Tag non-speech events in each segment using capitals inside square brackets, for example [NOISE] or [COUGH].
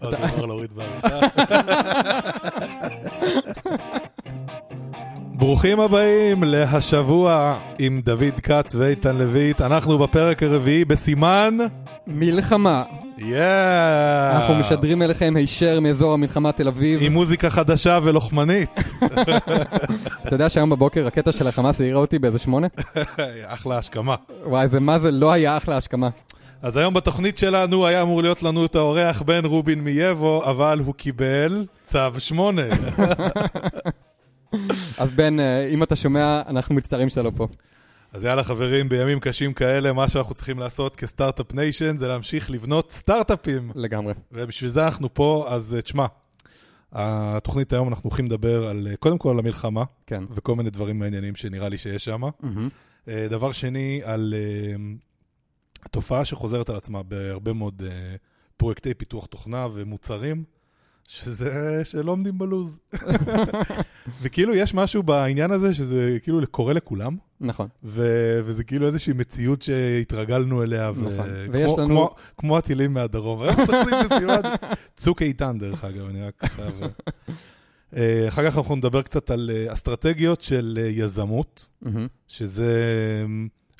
עוד דבר להוריד בעריכה. ברוכים הבאים להשבוע עם דוד כץ ואיתן לויט. אנחנו בפרק הרביעי בסימן... מלחמה. יאה! אנחנו משדרים אליכם הישר מאזור המלחמה תל אביב. עם מוזיקה חדשה ולוחמנית. אתה יודע שהיום בבוקר הקטע של החמאס העירה אותי באיזה שמונה? [LAUGHS] אחלה השכמה. וואי, זה מה זה לא היה אחלה השכמה. אז היום בתוכנית שלנו היה אמור להיות לנו את האורח בן רובין מיבו, אבל הוא קיבל צו שמונה. [LAUGHS] אז בן, אה, אם אתה שומע, אנחנו מצטערים שאתה לא פה. אז יאללה חברים, בימים קשים כאלה, מה שאנחנו צריכים לעשות כ start-up nation זה להמשיך לבנות סטארט-אפים. לגמרי. ובשביל זה אנחנו פה, אז אה, תשמע, התוכנית היום אנחנו הולכים לדבר על, אה, קודם כל על המלחמה, כן. וכל מיני דברים מעניינים שנראה לי שיש שם. מהמם. דבר שני, על תופעה שחוזרת על עצמה בהרבה מאוד אה, פרויקטי פיתוח תוכנה ומוצרים, שזה שלא עומדים בלוז. [LAUGHS] וכאילו יש משהו בעניין הזה שזה כאילו קורה לכולם, נכון. ו- וזה כאילו איזושהי מציאות שהתרגלנו אליה, ו- נכון. כמו- ויש לנו- כמו, כמו הטילים מהדרום. משימת [LAUGHS] צוק איתן, דרך אגב, אני רק חייב... אה, אחר כך אנחנו נדבר קצת על אה, אסטרטגיות של אה, יזמות. שזה,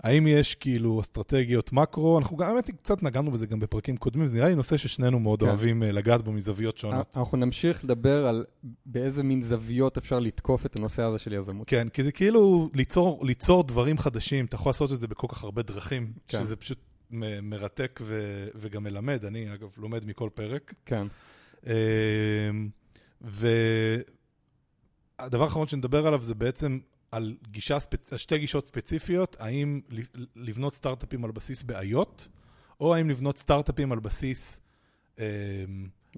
האם יש כאילו אסטרטגיות מקרו, אנחנו גם, האמת היא, קצת נגענו בזה גם בפרקים קודמים, זה נראה לי נושא ששנינו מאוד כן. אוהבים אה, לגעת בו מזוויות שונות. אנחנו נמשיך לדבר על באיזה מין זוויות אפשר לתקוף את הנושא הזה של יזמות. כן, כי זה כאילו ליצור, ליצור דברים חדשים, אתה יכול לעשות את זה בכל כך הרבה דרכים, כן. שזה פשוט מ- מרתק ו, וגם מלמד, אני אגב לומד מכל פרק. כן. אה, והדבר האחרון שנדבר עליו זה בעצם על גישה ספצ... שתי גישות ספציפיות, האם לבנות סטארט-אפים על בסיס בעיות, או האם לבנות סטארט-אפים על בסיס, אה,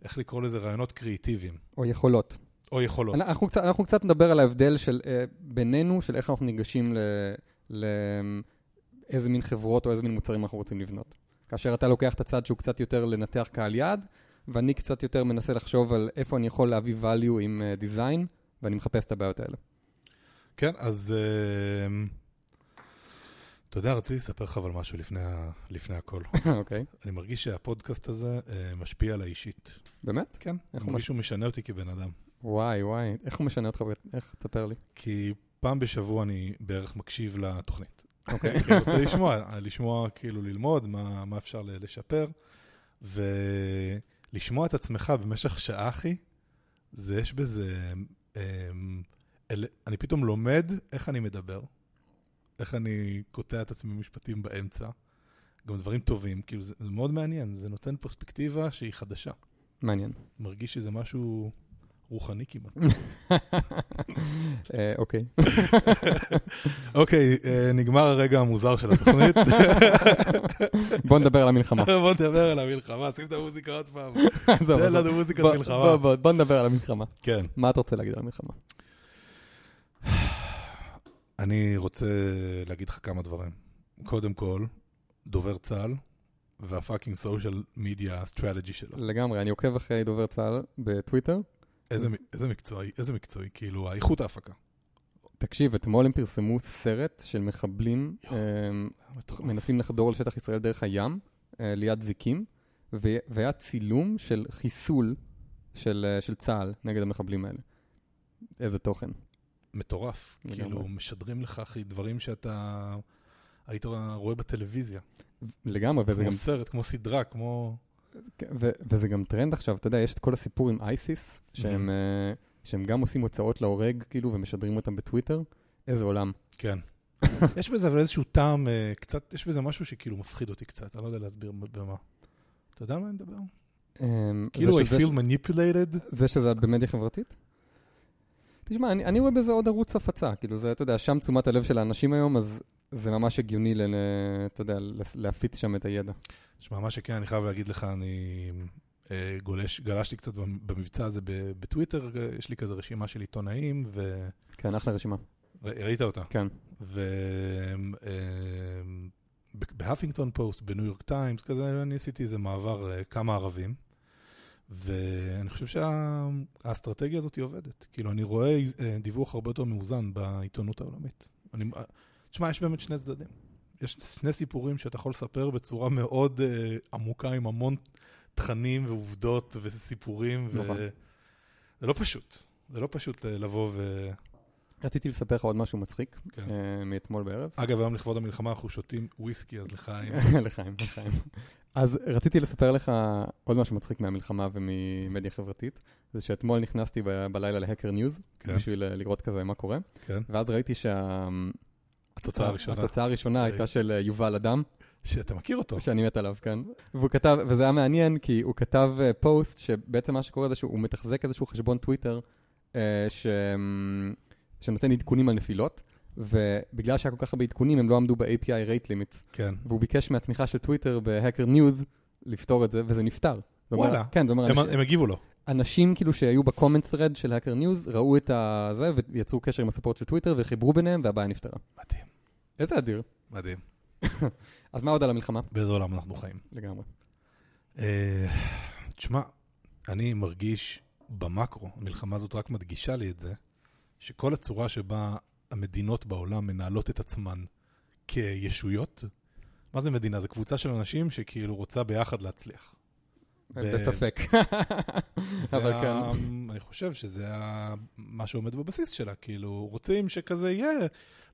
איך לקרוא לזה, רעיונות קריאיטיביים, או יכולות. או יכולות. אנחנו קצת, אנחנו קצת נדבר על ההבדל של, אה, בינינו, של איך אנחנו ניגשים ל... ל... איזה מין חברות או איזה מין מוצרים אנחנו רוצים לבנות. כאשר אתה לוקח את הצד שהוא קצת יותר לנתח קהל יעד, ואני קצת יותר מנסה לחשוב על איפה אני יכול להביא value עם אה, design, ואני מחפש את הבעיות האלה. כן, אז אה, אתה יודע, רציתי לספר לך אבל משהו לפני. לפני הכל. אוקיי. אני מרגיש שהפודקאסט הזה אה, משפיע עליי אישית. באמת? כן, איך אני מרגיש שהוא משנה אותי כבן אדם. וואי, וואי. איך הוא משנה אותך? איך? תספר לי. כי פעם בשבוע אני בערך מקשיב לתוכנית. אוקיי. כי אני רוצה לשמוע, לשמוע, כאילו ללמוד מה, מה אפשר לשפר, ולשמוע את עצמך במשך שעה, אחי, זה יש בזה... אמ, אני פתאום לומד איך אני מדבר, איך אני קוטע את עצמי במשפטים באמצע, גם דברים טובים, כאילו זה, זה מאוד מעניין, זה נותן פרספקטיבה שהיא חדשה. מעניין. מרגיש שזה משהו רוחני כמעט. [LAUGHS] אה, אוקיי. [LAUGHS] אוקיי, אה, נגמר הרגע המוזר של התוכנית. [LAUGHS] בוא נדבר על המלחמה. בוא נדבר על המלחמה, שים את המוזיקה עוד פעם. תן. לנו מוזיקת מלחמה. בוא נדבר על המלחמה. כן. מה אתה רוצה להגיד על המלחמה? אני רוצה להגיד לך כמה דברים. קודם כל, דובר צה"ל וה fucking social media strategy שלו. לגמרי, אני עוקב אחרי דובר צה"ל בטוויטר. איזה איזה מקצועי, איזה מקצועי, כאילו, האיכות ההפקה. תקשיב, אתמול הם פרסמו סרט של מחבלים יואו. אמ, מטורף. מנסים לחדור לשטח ישראל דרך הים, אה, ליד זיקים, ו- והיה צילום של חיסול של, אה, של צה"ל נגד המחבלים האלה. איזה תוכן. מטורף. כאילו, משדרים לך, אחי, דברים שאתה היית רואה בטלוויזיה. לגמרי, וזה גם, כמו סרט, כמו סדרה, כמו... ו- וזה גם טרנד עכשיו, אתה יודע, יש את כל הסיפור עם אייסיס, שהם, אה, שהם גם עושים הוצאות להורג, כאילו, ומשדרים אותם בטוויטר. איזה עולם. כן. [LAUGHS] יש בזה אבל איזשהו טעם, אה, קצת, יש בזה משהו שכאילו מפחיד אותי קצת, אני לא יודע להסביר במה. אתה יודע על מה אני מדבר? אמ, כאילו, I feel manipulated. זה שזה במדיה חברתית? תשמע, אני, אני רואה בזה עוד ערוץ הפצה, כאילו זה, אתה יודע, שם תשומת הלב של האנשים היום, אז זה ממש הגיוני, ל, אתה יודע, להפיץ שם את הידע. תשמע, מה שכן, אני חייב להגיד לך, אני אה, גולש, גלשתי קצת במ- במבצע הזה בטוויטר, אה, יש לי כזה רשימה של עיתונאים, וראית כן, אחלה רשימה. אותה. כן. ובהפינגטון פוסט, בניו יורק טיימס, כזה, אני עשיתי איזה מעבר, אה, כמה ערבים. ואני חושב שהאסטרטגיה הזאת היא עובדת. כאילו, אני רואה אה, דיווח הרבה יותר מאוזן בעיתונות העולמית. אני, אה, תשמע, יש באמת שני צדדים. יש שני סיפורים שאתה יכול לספר בצורה מאוד אה, עמוקה, עם המון תכנים ועובדות וסיפורים, נכון. זה לא פשוט. זה לא פשוט אה, לבוא ו... רציתי לספר לך עוד משהו מצחיק, כן. אה, מאתמול בערב. אגב, היום לכבוד המלחמה אנחנו שותים וויסקי, אז לחיים. [LAUGHS] לחיים, לחיים. אז רציתי לספר לך עוד משהו מצחיק מהמלחמה וממדיה חברתית, זה שאתמול נכנסתי ב- בלילה להקר ניוז, כן. בשביל אה, לראות כזה מה קורה, כן. ואז ראיתי שה... התוצאה הראשונה, התוצאה הראשונה הייתה של אה, יובל אדם, שאתה מכיר אותו. שאני מת עליו, כן. והוא כתב, וזה היה מעניין, כי הוא כתב אה, פוסט שבעצם מה שקורה זה שהוא מתחזק איזשהו חשבון טוויטר אה, ש... שנותן עדכונים על נפילות, ובגלל שהיה כל כך הרבה עדכונים, הם לא עמדו ב-API rate limits, כן. והוא ביקש מהתמיכה של טוויטר ב-Hacker News לפתור את זה, וזה נפתר. אומר- וואלה. כן, זה אומר, הם אנשים, הם הגיבו לו. אנשים כאילו שהיו ב comment thread של Hacker News, ראו את זה ויצרו קשר עם ה support של טוויטר וחיברו ביניהם, והבעיה נפתרה. מדהים. איזה אדיר. מדהים. [LAUGHS] אז מה עוד על המלחמה? באיזה עולם אנחנו חיים. לגמרי. אה, תשמע, אני מרגיש במקרו, המלחמה הזאת רק מדגישה לי את זה, שכל הצורה שבה המדינות בעולם מנהלות את עצמן כישויות, מה זה מדינה? זו קבוצה של אנשים שכאילו רוצה ביחד להצליח. ב- בספק. אבל כן. אני חושב שזה מה שעומד בבסיס שלה, כאילו, רוצים שכזה יהיה,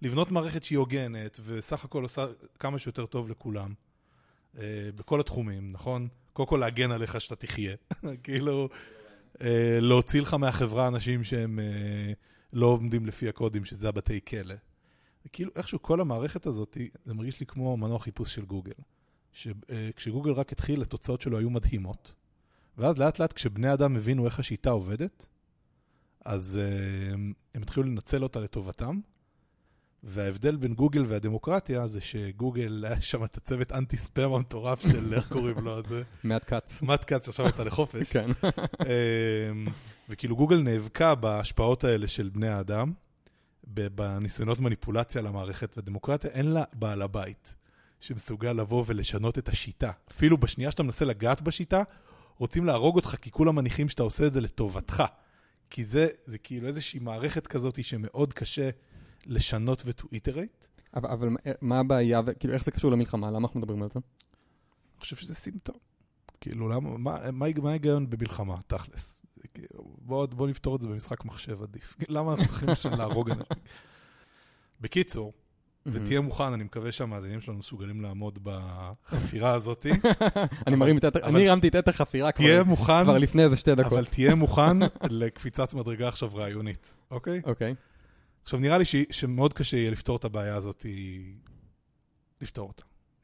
לבנות מערכת שהיא הוגנת, וסך הכל עושה כמה שיותר טוב לכולם, אה, בכל התחומים, נכון? קודם כל להגן עליך שאתה תחיה, [LAUGHS] כאילו, אה, להוציא לך מהחברה אנשים שהם אה, לא עומדים לפי הקודים, שזה הבתי כלא. וכאילו, איכשהו כל המערכת הזאת, זה מרגיש לי כמו מנוע חיפוש של גוגל. שכשגוגל רק התחיל, התוצאות שלו היו מדהימות. ואז לאט לאט כשבני אדם הבינו איך השיטה עובדת, אז uh, הם התחילו לנצל אותה לטובתם. וההבדל בין גוגל והדמוקרטיה זה שגוגל, היה שם את הצוות אנטי ספאם המטורף של, איך קוראים לו, זה מעט קאץ. מאט כץ שעכשיו יצא לחופש. כן. אמ, וכאילו גוגל נאבקה בהשפעות האלה של בני האדם, בניסיונות מניפולציה למערכת, ודמוקרטיה אין לה בעל הבית שמסוגל לבוא ולשנות את השיטה. אפילו בשנייה שאתה מנסה לגעת בשיטה, רוצים להרוג אותך, כי כולם מניחים שאתה עושה את זה לטובתך. כי זה, זה כאילו איזושהי מערכת כזאת שמאוד קשה לשנות ו-to iterate. אבל, אבל מה- מה הבעיה, כאילו איך זה קשור למלחמה? למה אנחנו מדברים על זה? אני חושב שזה סימפטום. כאילו, למה, מה, מה, מה ההיגיון במלחמה, תכלס? כאילו, בוא, בוא נפתור את זה במשחק מחשב עדיף. [LAUGHS] למה אנחנו צריכים עכשיו להרוג אנשים? בקיצור, ותהיה מוכן, אני מקווה שהמאזינים שלנו מסוגלים לעמוד בחפירה הזאת. [LAUGHS] אני מרים את אבל- אני הרמתי את עת החפירה כבר- לפני איזה שתי אבל דקות. תהיה מוכן לקפיצת מדרגה עכשיו רעיונית, אוקיי? אוקיי. עכשיו, נראה לי ש- שמאוד קשה יהיה לפתור את הבעיה הזאת, לפתור אותה.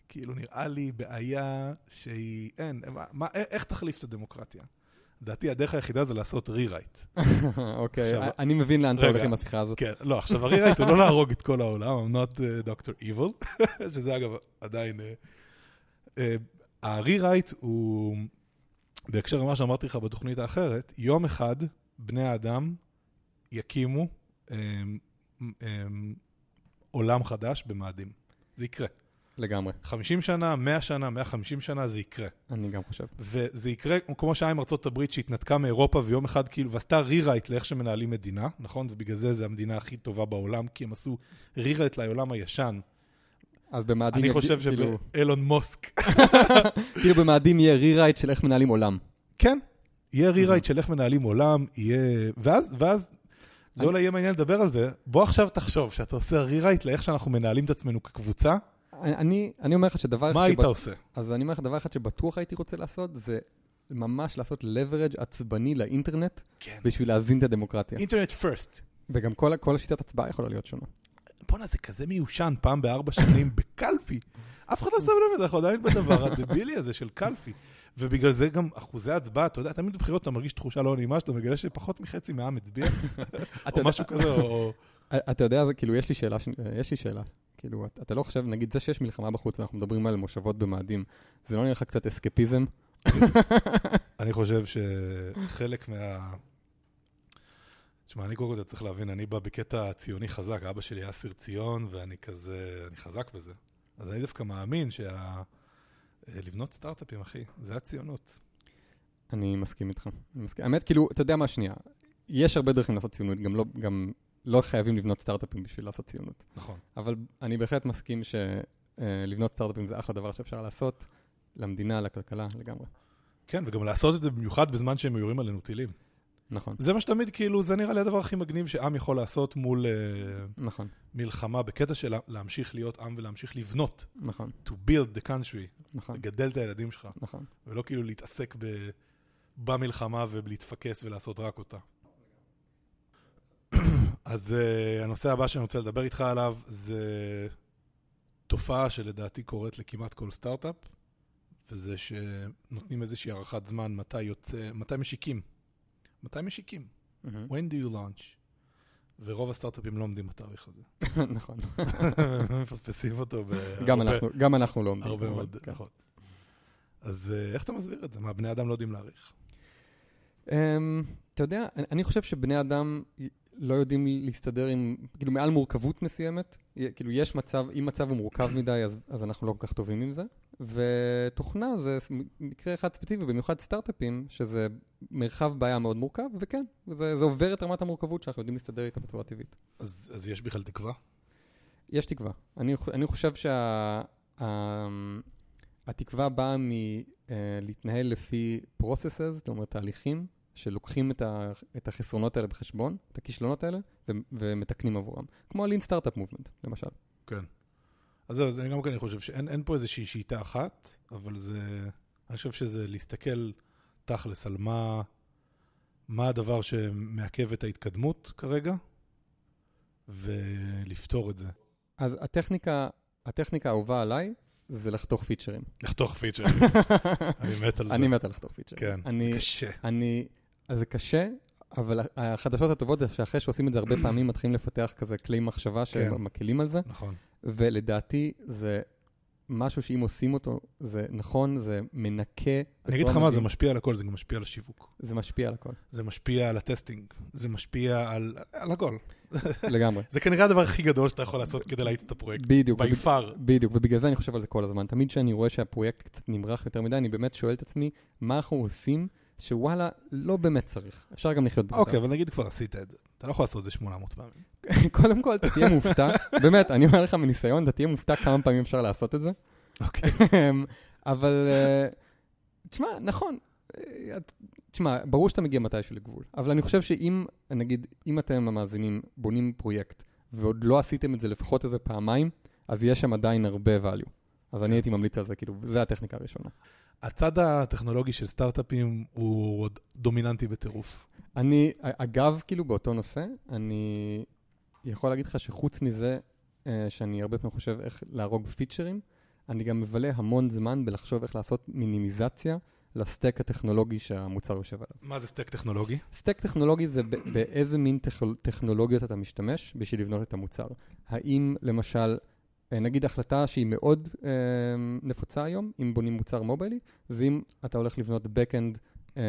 כאילו, נראה לי בעיה שהיא, אין, מה, מה, איך תחליף את הדמוקרטיה? לדעתי, הדרך היחידה זה לעשות rewrite. [LAUGHS] אוקיי, עכשיו- אני מבין לאן אתה. הולך עם השיחה הזאת. כן, לא, עכשיו, ה-rewrite הוא לא להרוג את כל העולם, I'm not uh, Dr. Evil, [LAUGHS] שזה אגב עדיין... uh, uh, ה-rewrite הוא, בהקשר למה שאמרתי לך בתוכנית האחרת, יום אחד בני האדם יקימו עולם חדש במאדים. זה יקרה. לגמרי, 50 שנה, 100 שנה, 150 שנה, זה יקרה. אני גם חושב. וזה יקרה כמו שהיה עם הברית שהתנתקה מאירופה ויום אחד כאילו, ועשתה רירייט לאיך שמנהלים מדינה, נכון? ובגלל זה זה המדינה הכי טובה בעולם, כי הם עשו רירייט לעולם הישן. אז במאדים... אני חושב שבאילון מוסק, [LAUGHS] כאילו במאדים יהיה רירייט של איך מנהלים עולם. כן, יהיה רירייט של איך מנהלים עולם, יהיה... ואז, ואז, זה אולי יהיה מעניין לדבר על זה. בוא עכשיו תחשוב שאתה עושה רירייט לאיך שאנחנו מנהלים את עצמנו כקבוצה, אני- אני אומר לך שדבר אחד... מה היית עושה? אז אני אומר לך, דבר אחד שבטוח הייתי רוצה לעשות, זה ממש לעשות leverage עצבני לאינטרנט, כן. בשביל להזין את הדמוקרטיה. אינטרנט פרסט. וגם כל כל השיטת הצבעה יכולה להיות שונה. בואנה, זה כזה מיושן פעם בארבע שנים בקלפי. אף אחד לא שם לב לזה, אנחנו עדיין בדבר הדבילי הזה של קלפי. ובגלל זה גם אחוזי הצבעה, אתה יודע, תמיד בבחירות אתה מרגיש תחושה לא נעימה, שאתה מגלה שפחות מחצי מהעם הצביע, [LAUGHS] או משהו כזה, או... אתה יודע, זה כאילו, יש לי שאלה, ש- יש לי שאלה. כאילו, אתה- לא חושב, נגיד זה שיש מלחמה בחוץ ואנחנו מדברים על מושבות במאדים, זה לא נראה לך קצת אסקפיזם? [LAUGHS] אני חושב שחלק מה... תשמע, אני קודם כל צריך להבין, אני בא בקטע ציוני חזק, אבא שלי היה אסיר ציון, ואני כזה, אני חזק בזה. אז אני דווקא מאמין שה... לבנות סטארט-אפים, אחי, זה הציונות. אני מסכים איתך. מסכים. האמת, כאילו, אתה יודע מה השנייה, יש הרבה דרכים לעשות ציונות, גם לא, גם לא חייבים לבנות סטארט-אפים בשביל לעשות ציונות. נכון. אבל אני בהחלט מסכים שלבנות סטארט-אפים זה אחלה דבר שאפשר לעשות, למדינה, לכלכלה, לגמרי. כן, וגם לעשות את זה במיוחד בזמן שהם יורים עלינו טילים. נכון, זה מה שתמיד, כאילו, זה נראה לי הדבר הכי מגניב שעם יכול לעשות מול אה, נכון, מלחמה, בקטע של להמשיך להיות עם ולהמשיך לבנות. נכון, To build the country, נכון, לגדל את הילדים שלך, נכון. ולא כאילו להתעסק ב... במלחמה ולהתפקס ולעשות רק אותה. אז uh, הנושא הבא שאני רוצה לדבר איתך עליו זה תופעה שלדעתי קורית לכמעט כל סטארט-אפ, וזה שנותנים איזושהי הערכת זמן מתי יוצא, מתי משיקים. מתי משיקים? מהמם. When do you launch? ורוב הסטארט-אפים לא עומדים בתאריך הזה. [LAUGHS] נכון. [LAUGHS] מפספסים אותו בהרבה גם אנחנו- גם אנחנו לא עומדים. הרבה מאוד. נכון. אז אה, איך אתה מסביר את זה? מה, בני אדם לא יודעים להעריך? אמ, אתה יודע, אני- חושב שבני אדם לא יודעים להסתדר עם, כאילו מעל מורכבות מסוימת, כאילו יש מצב, אם מצב הוא מורכב מדי, אז, אז אנחנו לא כל כך טובים עם זה. ותוכנה זה מקרה אחד ספציפי, במיוחד סטארט-אפים, שזה מרחב בעיה מאוד מורכב, וכן, זה, זה עובר את רמת המורכבות שאנחנו יודעים להסתדר איתה בצורה טבעית. אז אז יש בכלל תקווה? יש תקווה. אני, אני חושב שהתקווה באה מלהתנהל לפי processes, זאת אומרת תהליכים, שלוקחים את, ה, את החסרונות האלה בחשבון, את הכישלונות האלה, ו, ומתקנים עבורם. כמו ה-Lean Startup Movement, למשל. כן. אז זהו, אז אני גם כן חושב שאין אין פה איזושהי שיטה אחת, אבל זה... אני חושב שזה להסתכל תכלס על מה, מה הדבר שמעכב את ההתקדמות כרגע, ולפתור את זה. אז הטכניקה, הטכניקה האהובה עליי, זה לחתוך פיצ'רים. לחתוך פיצ'ר. [LAUGHS] אני מת על זה. אני מת על לחתוך פיצ'רים. כן, אני, זה קשה. אני, אז זה קשה, אבל החדשות הטובות זה שאחרי שעושים את זה הרבה פעמים, מתחילים לפתח כזה כלי מחשבה כן. שמקלים על זה. נכון. ולדעתי זה משהו שאם עושים אותו, זה נכון, זה מנקה. אני אגיד לך מה, זה. משפיע על הכל, זה גם משפיע על השיווק. זה משפיע על הכל, זה משפיע על הטסטינג, זה משפיע על, על הכל. לגמרי. זה כנראה הדבר הכי גדול שאתה יכול לעשות כדי להאיץ את הפרויקט. בדיוק. by far. בדיוק, ובגלל זה אני חושב על זה כל הזמן. תמיד כשאני רואה שהפרויקט קצת נמרח יותר מדי, אני באמת שואל את עצמי, מה אנחנו עושים שוואלה, לא באמת צריך. אפשר גם לחיות בזה. אוקיי, אבל נגיד כבר עשית את זה. אתה לא יכול לעשות את זה 800 פעמים. [LAUGHS] קודם כל, אתה תהיה מופתע, [LAUGHS] באמת, אני אומר לך מניסיון, אתה תהיה מופתע כמה פעמים אפשר לעשות את זה. אוקיי. אבל, אה, תשמע, נכון. אה, תשמע, ברור שאתה מגיע מתישהו לגבול, אבל אני חושב שאם, נגיד, אם אתם המאזינים בונים פרויקט, ועוד לא עשיתם את זה לפחות איזה פעמיים, אז יש שם עדיין הרבה value. אז אני הייתי ממליץ על זה, כאילו, זה הטכניקה הראשונה. הצד הטכנולוגי של סטארט-אפים הוא עוד דומיננטי בטירוף. אני, אגב, כאילו, באותו נושא, אני יכול להגיד לך שחוץ מזה, אה, שאני הרבה פעמים חושב איך להרוג פיצ'רים, אני גם מבלה המון זמן בלחשוב איך לעשות מינימיזציה ל stack הטכנולוגי שהמוצר יושב עליו. מה זה stack טכנולוגי? stack טכנולוגי זה באיזה מין טכ- טכנולוגיות אתה משתמש בשביל לבנות את המוצר. האם למשל, נגיד החלטה שהיא מאוד אה, נפוצה היום, אם בונים מוצר mobile־י, זה אם אתה הולך לבנות backend, אה,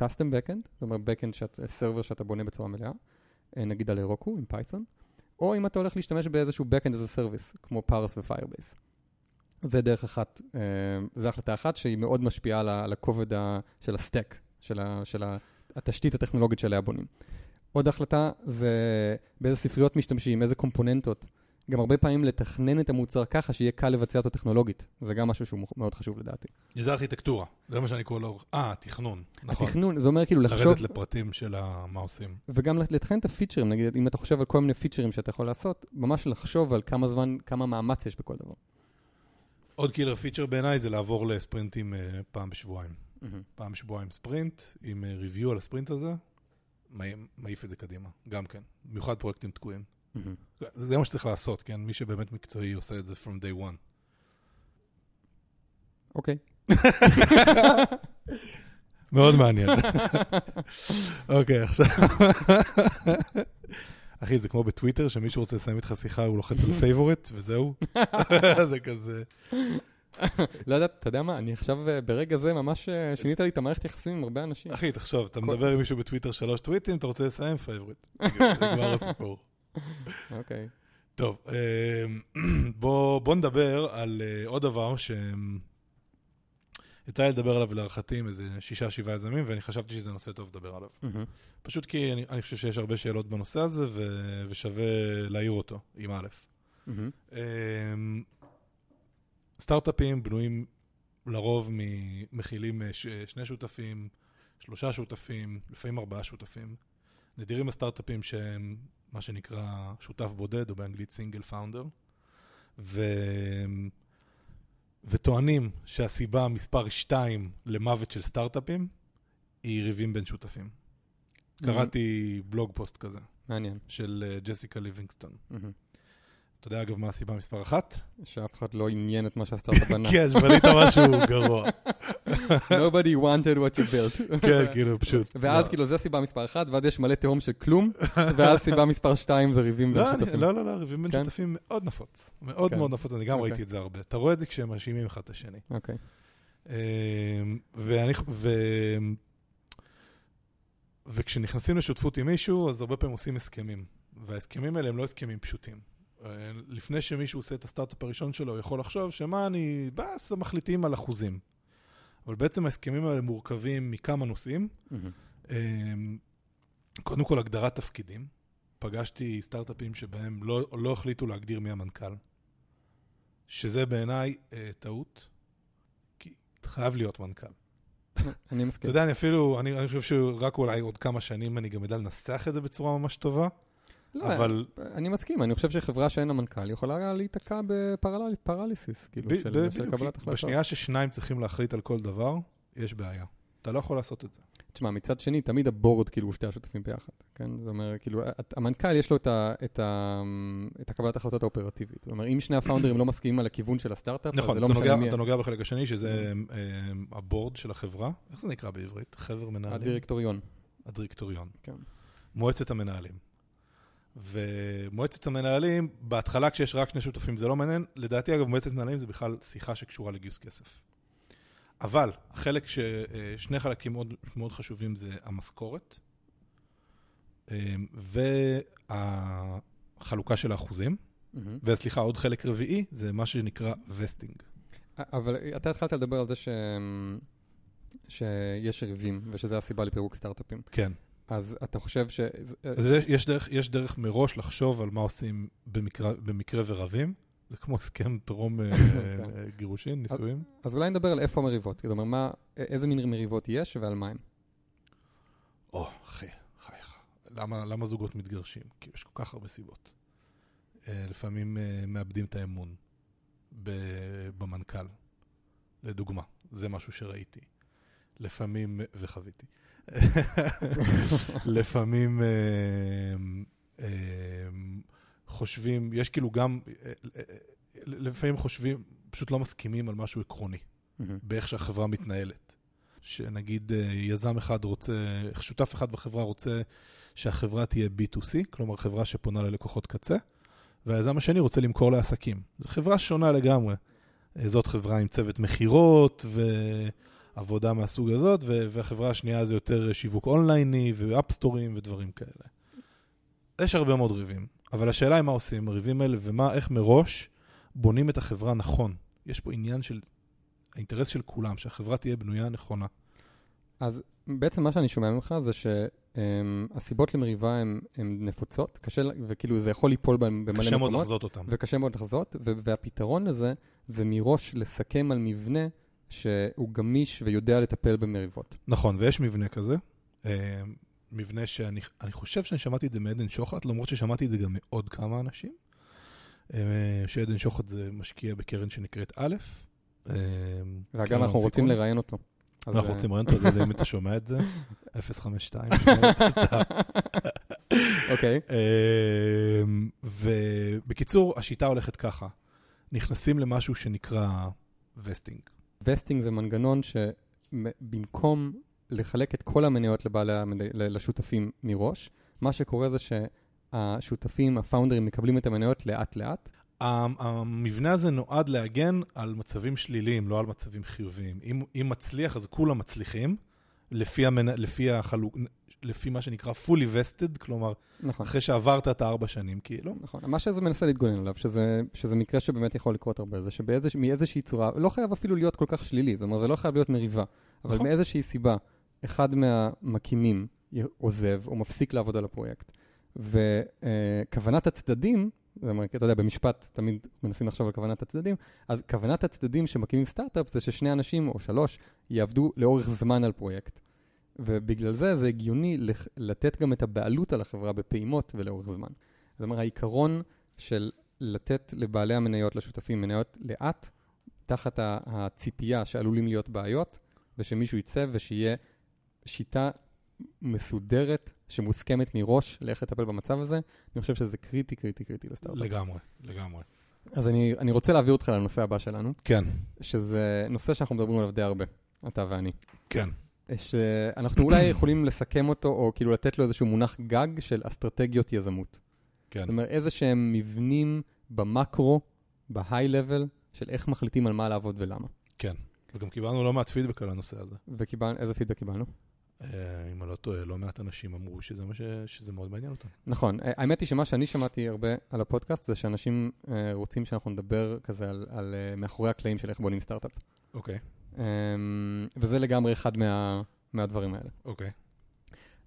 custom backend, זאת אומרת backend, שאת, server שאתה בונה בצורה מלאה, אה, נגיד על Heroku עם Python, או אם אתה הולך להשתמש באיזשהו backend as a service, כמו Parse ו Firebase. זה דרך אחת, אה, זו החלטה אחת שהיא מאוד משפיעה על על הכובד ה- של ה stack, של, ה, של ה, התשתית הטכנולוגית שעליה בונים. עוד החלטה זה באיזה ספריות משתמשים, איזה component־ות. גם הרבה פעמים לתכנן את המוצר ככה שיהיה קל לבצע אותו טכנולוגית. זה גם משהו שהוא מאוד חשוב לדעתי. זה ארכיטקטורה. זה מה שאני קורא לו... אה, תכנון. נכון. התכנון, זה אומר כאילו לחשוב, לרדת לפרטים של מה עושים. וגם לתכנן את הפיצ'רים, נגיד, אם אתה חושב על כל מיני פיצ'רים שאתה יכול לעשות, ממש לחשוב על כמה זמן, כמה מאמץ יש בכל דבר. עוד קילר פיצ'ר בעיניי זה לעבור לספרינטים אה, פעם בשבועיים. פעם בשבועיים ספרינט, עם ריוויו על הספרינט הזה, מעי- מעיף את זה קדימה, גם כן. במיוחד פרויקטים תקועים. זה מה שצריך לעשות, כן? מי שבאמת מקצועי עושה את זה from day one. אוקיי. מאוד מעניין. אוקיי, עכשיו... אחי, זה כמו בטוויטר, שמישהו רוצה לסיים איתך שיחה, הוא לוחץ על favorite, וזהו. [LAUGHS] זה כזה... לא יודעת, אתה יודע מה, אני עכשיו אה, ברגע זה ממש אה, שינית לי את המערכת יחסים עם הרבה אנשים. אחי, תחשוב, אתה מדבר עם מישהו בטוויטר שלוש טוויטים, אתה רוצה לסיים favorite. [LAUGHS] נגמר הסיפור. אוקיי. טוב, אמ, [CLEARS THROAT] בוא, בוא נדבר על אה, עוד דבר ש... יצא לי לדבר עליו להערכתי עם איזה שישה, שבעה יזמים, ואני חשבתי שזה נושא טוב לדבר עליו. מהמם. פשוט כי אני, אני חושב שיש הרבה שאלות בנושא הזה, ו... ושווה להעיר אותו, עם א'. אמ, סטארט-אפים בנויים לרוב מכילים אה, שני שותפים, שלושה שותפים, לפעמים ארבעה שותפים. נדירים הסטארט-אפים שהם מה שנקרא שותף בודד, או באנגלית סינגל פאונדר. ו... וטוענים שהסיבה מספר 2 למוות של סטארט-אפים היא ריבים בין שותפים. קראתי בלוג פוסט כזה, מעניין. של אה, ג'סיקה ליבינגסטון. מהמם. אתה יודע אגב מה הסיבה מספר אחת? שאף אחד לא עניין את מה שהסטארט-אפ בנה. [LAUGHS] כן, שבנית משהו גרוע. [LAUGHS] Nobody wanted what you built. [LAUGHS] כן, כאילו, פשוט. ואז לא. כאילו זה סיבה מספר אחת, ואז יש מלא תהום של כלום, [LAUGHS] ואז סיבה מספר שתיים זה ריבים בין לא, שותפים. לא, לא, לא, ריבים בין כן? שותפים מאוד נפוץ. מאוד כן. מאוד נפוץ, אני גם אוקיי. ראיתי את זה הרבה. אתה רואה את זה כשהם מאשימים אחד את השני. אוקיי. אמ, ואני, ו... וכשנכנסים לשותפות עם מישהו, אז הרבה פעמים עושים הסכמים. וההסכמים האלה הם לא הסכמים פשוטים. אה, לפני שמישהו עושה את הסטארט-אפ הראשון שלו, הוא יכול לחשוב שמה אני... בס, מחליטים על אחוזים. אבל בעצם ההסכמים האלה מורכבים מכמה נושאים. אמ, קודם כל, הגדרת תפקידים. פגשתי סטארט-אפים שבהם לא, לא החליטו להגדיר מי המנכ"ל, שזה בעיניי אה, טעות, כי חייב להיות מנכ"ל. אני אתה מסכים. יודע, אני אפילו, אני, אני חושב שרק אולי עוד כמה שנים אני גם אדע לנסח את זה בצורה ממש טובה, לא, אבל אני מסכים, אני חושב שחברה שאין לה מנכ"ל יכולה להיתקע בפרליסיס, כאילו, ב- של ב- של בדיוק, קבלת החלטות. בשנייה ששניים צריכים להחליט על כל דבר, יש בעיה. אתה לא יכול לעשות את זה. תשמע, מצד שני, תמיד הבורד, כאילו, הוא שתי השותפים ביחד, כן? זאת אומרת, כאילו, את- המנכ"ל יש לו את ה- את ה- את הקבלת ההחלטות האופרטיבית. זאת אומרת, אם שני הפאונדרים לא מסכימים על הכיוון של הסטארט-אפ, אז נכון, זה לא משנה מי... אתה נוגע בחלק השני, שזה אה, הבורד של החברה, איך זה נקרא בעברית? חבר מנהלים? הדירקטוריון. הדירקטוריון. כן. מועצת המנהלים. ומועצת המנהלים, בהתחלה כשיש רק שני שותפים זה לא מעניין, לדעתי אגב מועצת מנהלים זה בכלל שיחה שקשורה לגיוס כסף. אבל החלק, ש... אה, שני חלקים מאוד, מאוד חשובים זה המשכורת אה, והחלוקה של האחוזים, מהמם. וסליחה, עוד חלק רביעי זה מה שנקרא וסטינג. אבל אתה התחלת לדבר על זה ש... שיש ריבים, ושזה הסיבה לפירוק סטארט-אפים. כן. אז אתה חושב ש... אז יש, יש, דרך, יש דרך מראש לחשוב על מה עושים במקרה, במקרה ורבים. זה כמו הסכם טרום אה, [LAUGHS] כן. גירושין, נישואים. אז אולי נדבר על איפה המריבות. זאת אומרת, מה, איזה מין מריבות יש ועל מה הן. או, אחי, חייך. למה, למה זוגות מתגרשים? כי יש כל כך הרבה סיבות. אה, לפעמים אה, מאבדים את האמון במנכ"ל, לדוגמה. זה משהו שראיתי. לפעמים, וחוויתי. לפעמים אה, אה, חושבים, יש כאילו גם, אה, לפעמים חושבים, פשוט לא מסכימים על משהו עקרוני. באיך שהחברה מתנהלת. שנגיד יזם אחד רוצה, שותף אחד בחברה רוצה שהחברה תהיה B2C, כלומר חברה שפונה ללקוחות קצה, והיזם השני רוצה למכור לעסקים. זו חברה שונה לגמרי. זאת חברה עם צוות מכירות ועבודה מהסוג הזאת, והחברה השנייה זה יותר שיווק אונלייני ואפסטורים ודברים כאלה. יש הרבה מאוד ריבים, אבל השאלה היא מה עושים עם הריבים האלה ומה, איך מראש בונים את החברה נכון. יש פה עניין של האינטרס של כולם, שהחברה תהיה בנויה נכונה. אז בעצם מה שאני שומע ממך זה שהסיבות למריבה הן נפוצות, קשה, וכאילו זה יכול ליפול בהן במלא קשה מאוד מקומות, לחזות אותם. וקשה מאוד לחזות, והפתרון לזה זה מראש לסכם על מבנה שהוא גמיש ויודע לטפל במריבות. נכון, ויש מבנה כזה. אה, מבנה שאני אני חושב שאני שמעתי את זה מעדן שוחט, למרות ששמעתי את זה גם מעוד כמה אנשים. אה, שעדן שוחט זה משקיע בקרן שנקראת א'. אה, ואגב, אנחנו רוצים. לראיין אותו. אנחנו רוצים לראיין אותו, אז אם אתה שומע את זה, [LAUGHS] 052. סתם. אוקיי. ובקיצור, השיטה הולכת ככה. נכנסים למשהו שנקרא וסטינג. וסטינג זה מנגנון שבמקום לחלק את כל המניות לבעלי לשותפים מראש, מה שקורה זה שהשותפים, הפאונדרים, מקבלים את המניות לאט-לאט. המ- המבנה הזה נועד להגן על מצבים שליליים, לא על מצבים חיוביים. אם, אם מצליח, אז כולם מצליחים, לפי, המנ... לפי, החלוק... לפי מה שנקרא fully vested, כלומר, נכון. אחרי שעברת את הארבע שנים, כאילו. נכון. מה שזה מנסה להתגונן עליו, שזה, שזה מקרה שבאמת יכול לקרות הרבה, זה שמאיזושהי צורה, לא חייב אפילו להיות כל כך שלילי, זאת אומרת, זה לא חייב להיות מריבה, אבל נכון. מאיזושהי סיבה, אחד מהמקימים עוזב או מפסיק לעבוד על הפרויקט, וכוונת הצדדים זאת אומרת, אתה יודע, במשפט תמיד מנסים לחשוב על כוונת הצדדים, אז כוונת הצדדים שמקימים סטארט-אפ זה ששני אנשים או שלוש יעבדו לאורך זמן על פרויקט. ובגלל זה זה הגיוני לתת גם את הבעלות על החברה בפעימות ולאורך זמן. זאת אומרת, העיקרון של לתת לבעלי המניות, לשותפים, מניות לאט, תחת הציפייה שעלולים להיות בעיות, ושמישהו יצא ושיהיה שיטה מסודרת, שמוסכמת מראש לאיך לטפל במצב הזה, אני חושב שזה קריטי, קריטי, קריטי לסטארט-אפ. לגמרי, לגמרי. אז אני, אני רוצה להעביר אותך לנושא הבא שלנו, כן, שזה נושא שאנחנו מדברים עליו די הרבה, אתה ואני. כן. שאנחנו אולי יכולים לסכם אותו, או כאילו לתת לו איזשהו מונח גג של אסטרטגיות יזמות. כן. זאת אומרת, איזה שהם מבנים במקרו, בהיי-לבל, של איך מחליטים על מה לעבוד ולמה. כן. וגם קיבלנו לא מעט פידבק על הנושא הזה. וקיבלנו, איזה פידבק קיבלנו? אה, אם אני לא טועה, לא מעט אנשים אמרו שזה מה ש... שזה מאוד מעניין אותם. נכון, אה, האמת היא שמה שאני שמעתי הרבה על הפודקאסט זה שאנשים אה, רוצים שאנחנו נדבר כזה על, על מאחורי הקלעים של איך בונים סטארט-אפ. אוקיי, אה, וזה לגמרי אחד מה, מהדברים האלה. אוקיי.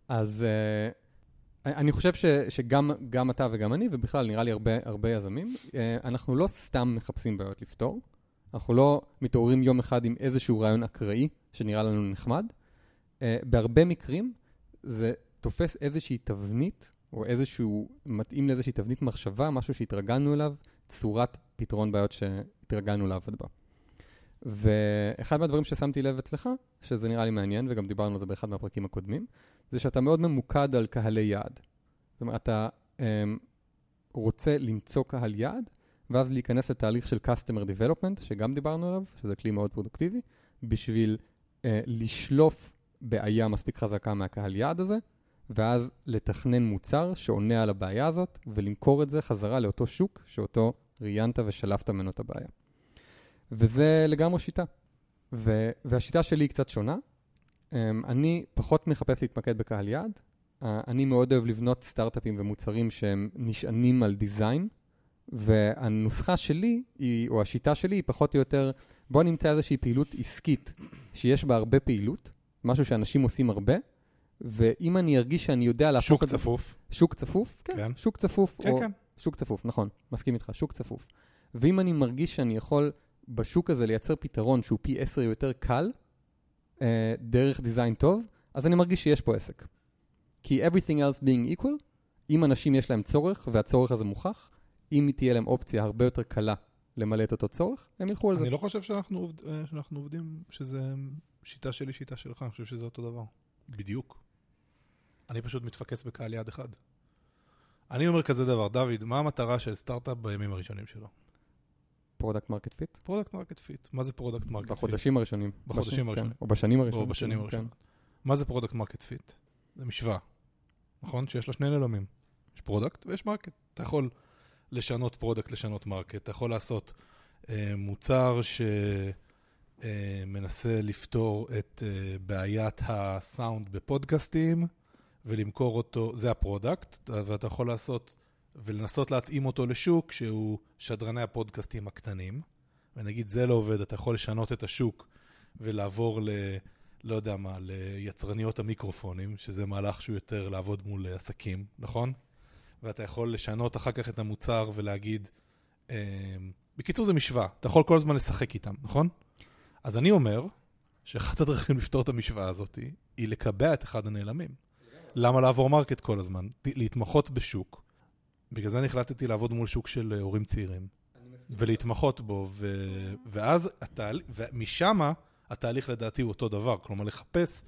אז uh, אני חושב ש, שגם גם אתה וגם אני, ובכלל נראה לי הרבה, הרבה יזמים, uh, אנחנו לא סתם מחפשים בעיות לפתור, אנחנו לא מתעוררים יום אחד עם איזשהו רעיון אקראי שנראה לנו נחמד. Uh, בהרבה מקרים זה תופס איזושהי תבנית, או איזשהו, מתאים לאיזושהי תבנית מחשבה, משהו שהתרגלנו אליו, צורת פתרון בעיות שהתרגלנו לעבוד בה. ואחד מהדברים ששמתי לב אצלך, שזה נראה לי מעניין, וגם דיברנו על זה באחד מהפרקים הקודמים, זה שאתה מאוד ממוקד על קהלי יעד. זאת אומרת, אתה um, רוצה למצוא קהל יעד, ואז להיכנס לתהליך של Customer Development, שגם דיברנו עליו, שזה כלי מאוד פרודוקטיבי, בשביל uh, לשלוף בעיה מספיק חזקה מהקהל יעד הזה, ואז לתכנן מוצר שעונה על הבעיה הזאת, ולמכור את זה חזרה לאותו שוק שאותו ראיינת ושלפת ממנו את הבעיה. וזה לגמרי שיטה. ו- והשיטה שלי היא קצת שונה. Um, אני פחות מחפש להתמקד בקהל יעד. אני מאוד אוהב לבנות סטארט-אפים ומוצרים שהם נשענים על דיזיין, והנוסחה שלי, היא, או השיטה שלי, היא פחות או יותר, בוא נמצא איזושהי פעילות עסקית שיש בה הרבה פעילות, משהו שאנשים עושים הרבה, ואם אני ארגיש שאני יודע להפוך שוק את זה... צפוף. שוק צפוף, כן, כן. שוק צפוף, כן, או כן. שוק צפוף, נכון, מסכים איתך, שוק צפוף. ואם אני מרגיש שאני יכול בשוק הזה לייצר פתרון שהוא פי עשר יותר קל, אה, דרך דיזיין טוב, אז אני מרגיש שיש פה עסק. כי everything else being equal, אם אנשים יש להם צורך, והצורך הזה מוכח, אם תהיה להם אופציה הרבה יותר קלה למלא את אותו צורך, הם ילכו על זה. אני לא חושב שאנחנו, עובד, אה, שאנחנו עובדים, שזה שיטה שלי, שיטה שלך, אני חושב שזה אותו דבר. בדיוק. אני פשוט מתפקס בקהל יעד אחד. אני אומר כזה דבר, דוד, מה המטרה של סטארט-אפ בימים הראשונים שלו? product market fit? product market fit. מה זה product market fit? בחודשים הראשונים. בחודשים בשנים- הראשונים. כן, או בשנים הראשונות. או בשנים כן. הראשונות. מה זה product market fit? זה משוואה, נכון? שיש לה שני נעלמים. יש product ויש market. אתה יכול לשנות product, לשנות market. אתה יכול לעשות אה, מוצר שמנסה לפתור את אה, בעיית הסאונד בפודקאסטים ולמכור אותו, זה ה product, ואתה יכול לעשות ולנסות להתאים אותו לשוק שהוא שדרני הפודקאסטים הקטנים. ונגיד זה לא עובד, אתה יכול לשנות את השוק ולעבור ל... לא יודע מה, ליצרניות המיקרופונים, שזה מהלך שהוא יותר לעבוד מול עסקים, נכון? ואתה יכול לשנות אחר כך את המוצר ולהגיד, אה, בקיצור זה משוואה, אתה יכול כל הזמן לשחק איתם, נכון? אז אני אומר שאחת הדרכים לפתור את המשוואה הזאת היא לקבע את אחד הנעלמים. למה לעבור market כל הזמן? להתמחות בשוק. בגלל זה אני החלטתי לעבוד מול שוק של אה, הורים צעירים. ולהתמחות בו, ו... ואז התהל... ומשם התהליך לדעתי הוא אותו דבר, כלומר לחפש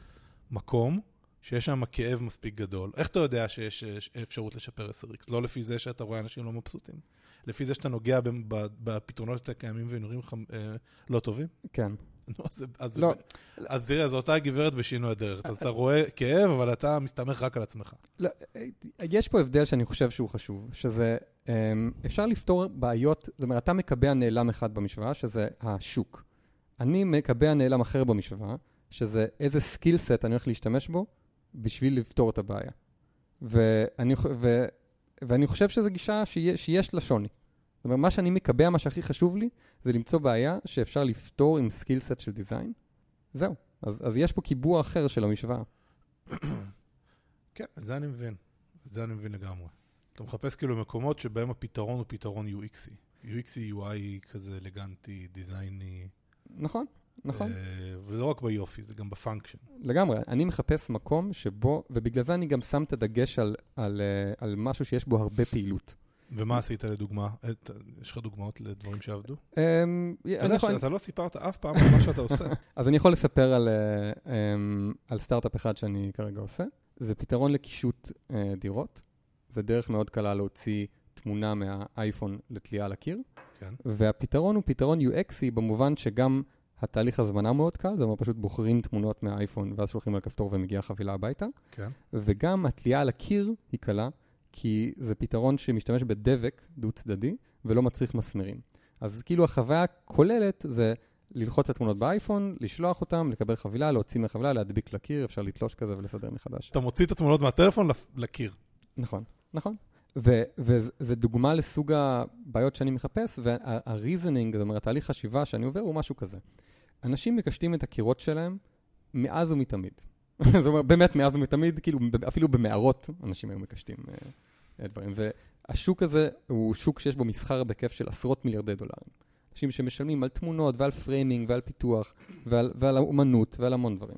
מקום שיש שם כאב מספיק גדול. איך אתה יודע שיש אפשרות לשפר 10x? לא לפי זה שאתה רואה אנשים לא מבסוטים. לפי זה שאתה נוגע בפתרונות הקיימים ונראים לך אה, לא טובים? כן. נו, אז, לא. אז תראה, זו אותה גברת בשינוי הדרך. אז אתה רואה כאב, אבל אתה מסתמך רק על עצמך. לא, יש פה הבדל שאני חושב שהוא חשוב, שזה, אמ, אפשר לפתור בעיות, זאת אומרת, אתה מקבע נעלם אחד במשוואה, שזה השוק. אני מקבע נעלם אחר במשוואה, שזה איזה skill set אני הולך להשתמש בו בשביל לפתור את הבעיה. ואני, ו, ואני חושב שזו גישה שיש, שיש לה שוני. אומרת, מה שאני מקבע, מה שהכי חשוב לי, זה למצוא בעיה שאפשר לפתור עם skill set של design. זהו. אז, אז יש פה קיבוע אחר של המשוואה. כן, את זה אני מבין. את זה אני מבין לגמרי. אתה מחפש כאילו מקומות שבהם הפתרון הוא פתרון UX־י. UX־י, UI כזה אלגנטי, design־י. נכון, נכון. אה, וזה לא רק ביופי, זה גם ב function. לגמרי. אני מחפש מקום שבו, ובגלל זה אני גם שם את הדגש על, על, אה, על משהו שיש בו הרבה פעילות. ומה עשית לדוגמה? את- יש לך דוגמאות לדברים שעבדו? אמ, אתה לא סיפרת אף פעם על מה שאתה עושה. [LAUGHS] אז אני יכול לספר על, אה, אמ, על סטארט-אפ אחד שאני כרגע עושה. זה פתרון לקישוט אה, דירות. זה דרך מאוד קלה להוציא תמונה מהאייפון לתלייה על הקיר. כן. והפתרון הוא פתרון UXי במובן שגם התהליך הזמנה מאוד קל, זה אומר פשוט בוחרים תמונות מהאייפון ואז שולחים על כפתור ומגיעה חבילה הביתה. כן. וגם התלייה על הקיר היא קלה, כי זה פתרון שמשתמש בדבק דו-צדדי ולא מצריך מסמרים. אז כאילו החוויה הכוללת זה ללחוץ את התמונות באייפון, לשלוח אותם, לקבל חבילה, להוציא מהחבילה, להדביק לקיר, אפשר לתלוש כזה ולסדר מחדש. אתה מוציא את התמונות מהטלפון לפ- לקיר. נכון, נכון. וזה דוגמה לסוג הבעיות שאני מחפש, וה-reasoning, זאת אומרת, התהליך חשיבה שאני עובר הוא משהו כזה. אנשים מקשטים את הקירות שלהם מאז ומתמיד. [LAUGHS] זאת אומרת, באמת מאז ומתמיד, כאילו, אפילו במערות אנשים היו מקשטים אה, דברים. והשוק הזה הוא שוק שיש בו מסחר בהיקף של עשרות מיליארדי דולרים. אנשים שמשלמים על תמונות ועל framing ועל פיתוח ועל, ועל האומנות ועל המון דברים.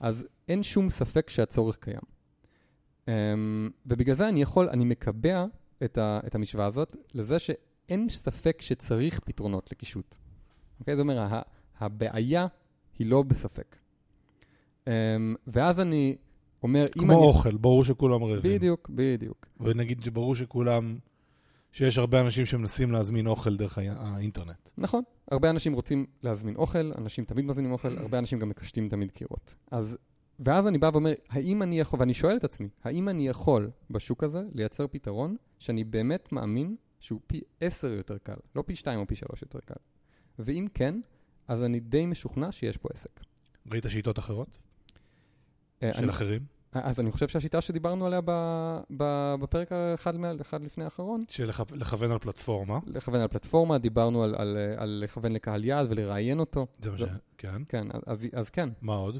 אז אין שום ספק שהצורך קיים. Um, ובגלל זה אני יכול, אני מקבע את, ה, את המשוואה הזאת לזה שאין ספק שצריך פתרונות לקישוט. אוקיי? זאת אומרת, הבעיה היא לא בספק. Um, ואז אני אומר, אם כמו אני... אוכל, ברור שכולם רעבים. בדיוק, בדיוק. ונגיד שברור שכולם, שיש הרבה אנשים שמנסים להזמין אוכל דרך האי- האינטרנט. נכון, הרבה אנשים רוצים להזמין אוכל, אנשים תמיד מזמינים אוכל, הרבה אנשים גם מקשטים תמיד קירות. אז, ואז אני בא ואומר, האם אני יכול, ואני שואל את עצמי, האם אני יכול בשוק הזה לייצר פתרון שאני באמת מאמין שהוא פי עשר יותר קל, לא פי שתיים או פי שלוש יותר קל. ואם כן, אז אני די משוכנע שיש פה עסק. ראית שיטות אחרות? אה, של אני- אחרים? אז אני חושב שהשיטה שדיברנו עליה ב, ב, בפרק האחד, מעל- אחד לפני האחרון, של לכ- לכוון על פלטפורמה. לכוון על פלטפורמה, דיברנו על, על, על לכוון לקהל יעד ולראיין אותו. זה מה ש... לא. כן. כן, אז, אז כן. מה עוד?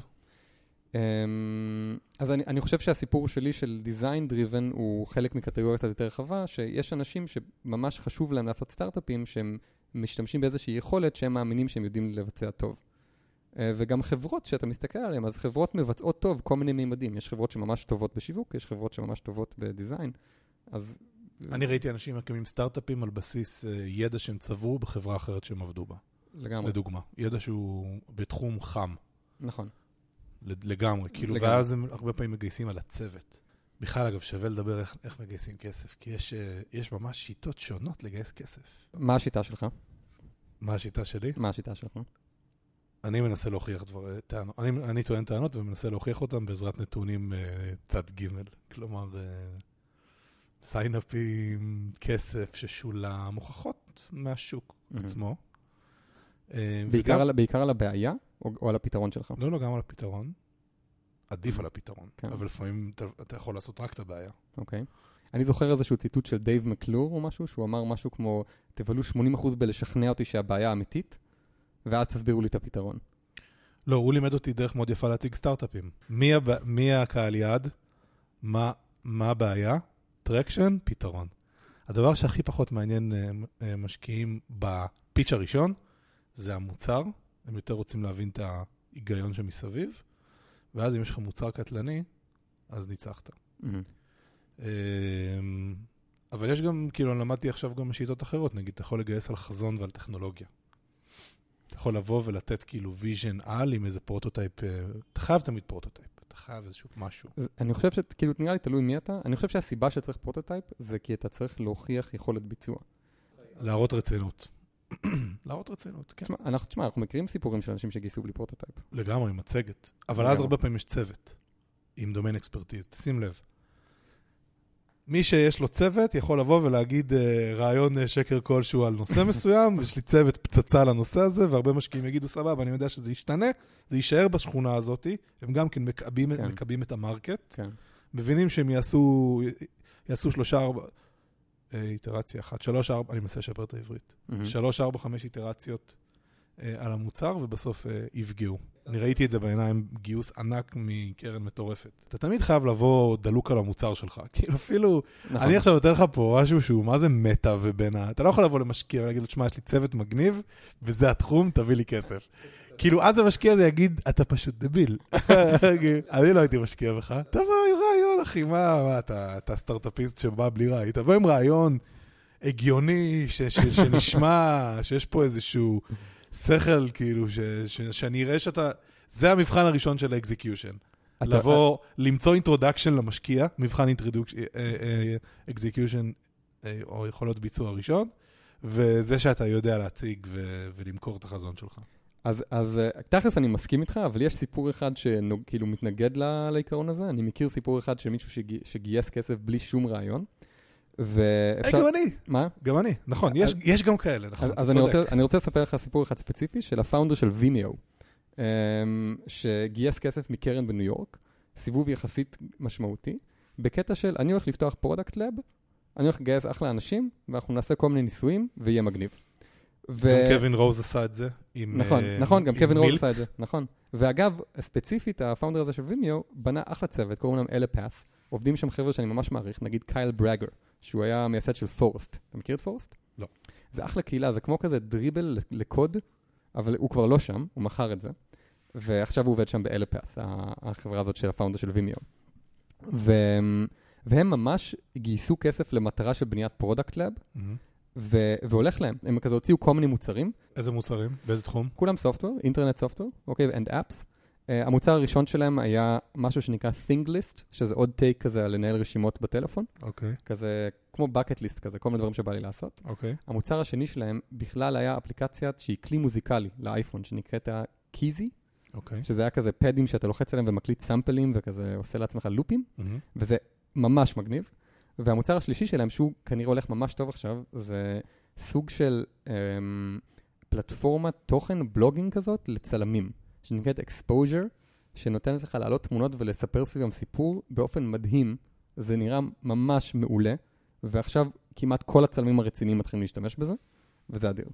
Um, אז אני, אני חושב שהסיפור שלי של design driven הוא חלק מקטגוריה קצת יותר רחבה, שיש אנשים שממש חשוב להם לעשות סטארט-אפים שהם משתמשים באיזושהי יכולת שהם מאמינים שהם יודעים לבצע טוב. Uh, וגם חברות שאתה מסתכל עליהן, אז חברות מבצעות טוב כל מיני מימדים. יש חברות שממש טובות בשיווק, יש חברות שממש טובות בדיזיין. אז... אני ראיתי אנשים מקימים סטארט-אפים על בסיס אה, ידע שהם צברו בחברה אחרת שהם עבדו בה. לגמרי, לדוגמה. ידע שהוא בתחום חם. נכון. לגמרי, כאילו, לגמרי. ואז הם הרבה פעמים מגייסים על הצוות. בכלל, אגב, שווה לדבר איך, איך מגייסים כסף, כי יש, אה, יש ממש שיטות שונות לגייס כסף. מה השיטה שלך? מה השיטה שלי? מה השיטה שלך? אני מנסה להוכיח דברי, טענות, אני, אני טוען טענות ומנסה להוכיח אותם בעזרת נתונים אה, צד ג', כלומר, אה, signup־ים, כסף ששולם, הוכחות מהשוק מהמם. עצמו. אה, בעיקר, וגם- על, בעיקר על הבעיה או, או על הפתרון שלך? לא, לא, גם על הפתרון. עדיף על הפתרון, כן. אבל לפעמים אתה, אתה יכול לעשות רק את הבעיה. אוקיי. אני זוכר איזשהו ציטוט של דייב מקלור או משהו, שהוא אמר משהו כמו, תבלו 80% בלשכנע אותי שהבעיה אמיתית, ואז תסבירו לי את הפתרון. לא, הוא לימד אותי דרך מאוד יפה להציג סטארט-אפים. מי, הב... מי הקהל יעד? מה, מה הבעיה? traction? פתרון. הדבר שהכי פחות מעניין אה, אה, משקיעים ב pitch הראשון, זה המוצר. הם יותר רוצים להבין את ההיגיון שמסביב, ואז אם יש לך מוצר קטלני, אז ניצחת. אמ, אבל יש גם, כאילו, למדתי עכשיו גם שיטות אחרות, נגיד, אתה יכול לגייס על חזון ועל טכנולוגיה. אתה יכול לבוא ולתת כאילו vision על עם איזה prototype, אה, אתה חייב תמיד prototype, אתה חייב איזשהו משהו. אני חושב שכאילו, נראה לי תלוי מי אתה, אני חושב שהסיבה שצריך prototype, זה כי אתה צריך להוכיח יכולת ביצוע. להראות רצינות. [CLEARS THROAT] להראות רצינות, כן. תשמע, אנחנו, תשמע, אנחנו מכירים סיפורים של אנשים שגייסו בלי prototype. לגמרי, מצגת. אבל אז. הרבה פעמים יש צוות, עם דומיין אקספרטיז, תשים לב. מי שיש לו צוות יכול לבוא ולהגיד אה, רעיון אה, שקר כלשהו על נושא [LAUGHS] מסוים, יש לי צוות פצצה לנושא הזה, והרבה משקיעים יגידו, סבבה, אני יודע שזה ישתנה, זה יישאר בשכונה הזאת, הם גם כן מקבים, כן. מקבים את המרקט, כן. מבינים שהם יעשו, יעשו שלושה, ארבע, אה, איטרציה אחת, שלוש, ארבע, אני מנסה לשפר את העברית. שלוש, ארבע, חמש איטרציות אה, על המוצר, ובסוף אה, יפגעו. אני ראיתי את זה בעיניים, גיוס ענק מקרן מטורפת. אתה תמיד חייב לבוא דלוק על המוצר שלך. [LAUGHS] כאילו אפילו, נכון. אני עכשיו נותן לך פה משהו שהוא מה זה מטא ובין ה... אתה לא יכול לבוא למשקיע ולהגיד לו, תשמע, יש לי צוות מגניב, וזה התחום, תביא לי כסף. כאילו, אז המשקיע הזה יגיד, אתה פשוט דביל. [LAUGHS] אני לא הייתי משקיע בך. תבוא עם רעיון, אחי, מה, מה, אתה, אתה סטארט-אפיסט שבא בלי רעיון. תבוא עם רעיון הגיוני, ש, ש, שנשמע, שיש פה איזשהו שכל, כאילו, ש, ש, שאני אראה שאתה... זה המבחן הראשון של ה execution. אתה- לבוא, למצוא introduction למשקיע, מבחן execution או יכולות ביצוע ראשון, וזה שאתה יודע להציג ו- ולמכור את החזון שלך. אז, אז אה, תכלס אני מסכים איתך, אבל יש סיפור אחד שכאילו מתנגד ל- לעיקרון הזה. אני מכיר סיפור אחד של מישהו שגי, שגייס כסף בלי שום רעיון. ואפשר... גם אני, מה? גם אני, נכון, יש- יש גם כאלה, נכון, אז, אתה אז אני. רוצה, אני רוצה לספר לך סיפור אחד ספציפי של ה founder של Vimeo, שגייס כסף מקרן בניו יורק, סיבוב יחסית משמעותי, בקטע של אני הולך לפתוח product lab, אני הולך לגייס אחלה אנשים, ואנחנו נעשה כל מיני ניסויים, ויהיה מגניב. ו... גם קווין רוז עשה את זה. עם, נכון, אה, נכון, גם קווין רוז. עשה את זה, נכון. ואגב, ספציפית, ה founder הזה של Vimeo בנה אחלה צוות, קוראים להם Elepath, עובדים שם חבר'ה שאני ממש מעריך, נגיד קייל בראגר, שהוא היה מייסד של Forrst. אתה מכיר את Forrst? לא. זה אחלה קהילה, זה כמו כזה Dribbble לקוד, אבל הוא כבר לא שם, הוא מכר את זה. ועכשיו הוא עובד שם ב Elepath, החברה הזאת של ה founder של Vimeo. ו... והם ממש גייסו כסף למטרה של בניית product מהמם. ו... והולך להם. הם כזה הוציאו כל מיני מוצרים, איזה מוצרים? באיזה תחום? כולם software, internet software, אוקיי, and apps. אה, המוצר הראשון שלהם היה משהו שנקרא Thing List, שזה עוד take כזה על לנהל רשימות בטלפון, אוקיי, כזה כמו bucket list כזה, כל מיני דברים שבא לי לעשות. אוקיי. המוצר השני שלהם בכלל היה אפליקציה שהיא כלי מוזיקלי לאייפון, שנקראת קיזי, אוקיי. שזה היה כזה פדים שאתה לוחץ עליהם ומקליט סאמפלים וכזה עושה לעצמך לופים, מהמם. וזה ממש מגניב. והמוצר השלישי שלהם, שהוא כנראה הולך ממש טוב עכשיו, זה סוג של אמ, פלטפורמת תוכן בלוגינג כזאת לצלמים, שנקראת exposure, שנותנת לך להעלות תמונות ולספר סביבם סיפור באופן מדהים. זה נראה ממש מעולה, ועכשיו כמעט כל הצלמים הרציניים מתחילים להשתמש בזה, וזה אדיר.